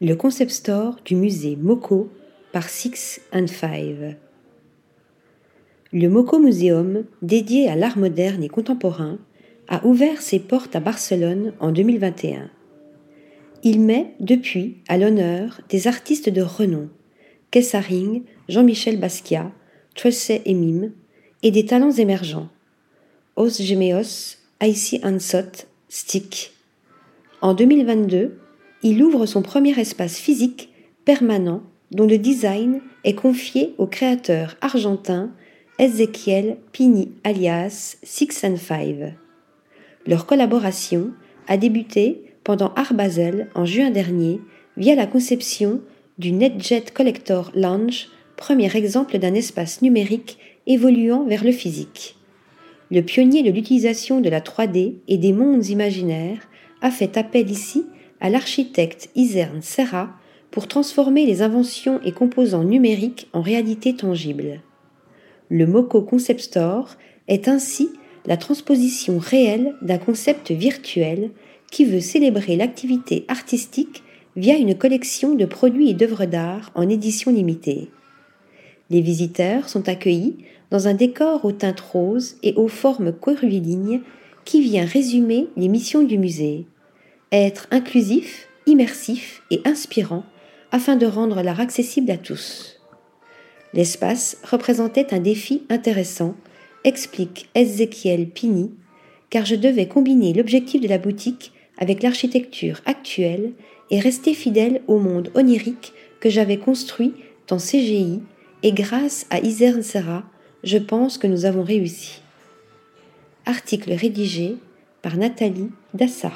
Le concept store du musée Moko par Six and Five. Le Moko Museum, dédié à l'art moderne et contemporain, a ouvert ses portes à Barcelone en 2021. Il met, depuis, à l'honneur des artistes de renom, Kessaring, Jean-Michel Basquiat, et Mime, et des talents émergents, Os Gemeos, Aïssi Ansot, Stick. En 2022, il ouvre son premier espace physique permanent dont le design est confié au créateur argentin Ezequiel Pini alias Six and Five. Leur collaboration a débuté pendant Art en juin dernier via la conception du NetJet Collector Lounge, premier exemple d'un espace numérique évoluant vers le physique. Le pionnier de l'utilisation de la 3D et des mondes imaginaires a fait appel ici à l'architecte Isern Serra pour transformer les inventions et composants numériques en réalité tangible. Le Moco Concept Store est ainsi la transposition réelle d'un concept virtuel qui veut célébrer l'activité artistique via une collection de produits et d'œuvres d'art en édition limitée. Les visiteurs sont accueillis dans un décor aux teintes roses et aux formes curvilignes qui vient résumer les missions du musée être inclusif, immersif et inspirant afin de rendre l'art accessible à tous. L'espace représentait un défi intéressant, explique Ezekiel Pini, car je devais combiner l'objectif de la boutique avec l'architecture actuelle et rester fidèle au monde onirique que j'avais construit dans CGI et grâce à Isern Serra, je pense que nous avons réussi. Article rédigé par Nathalie Dassa.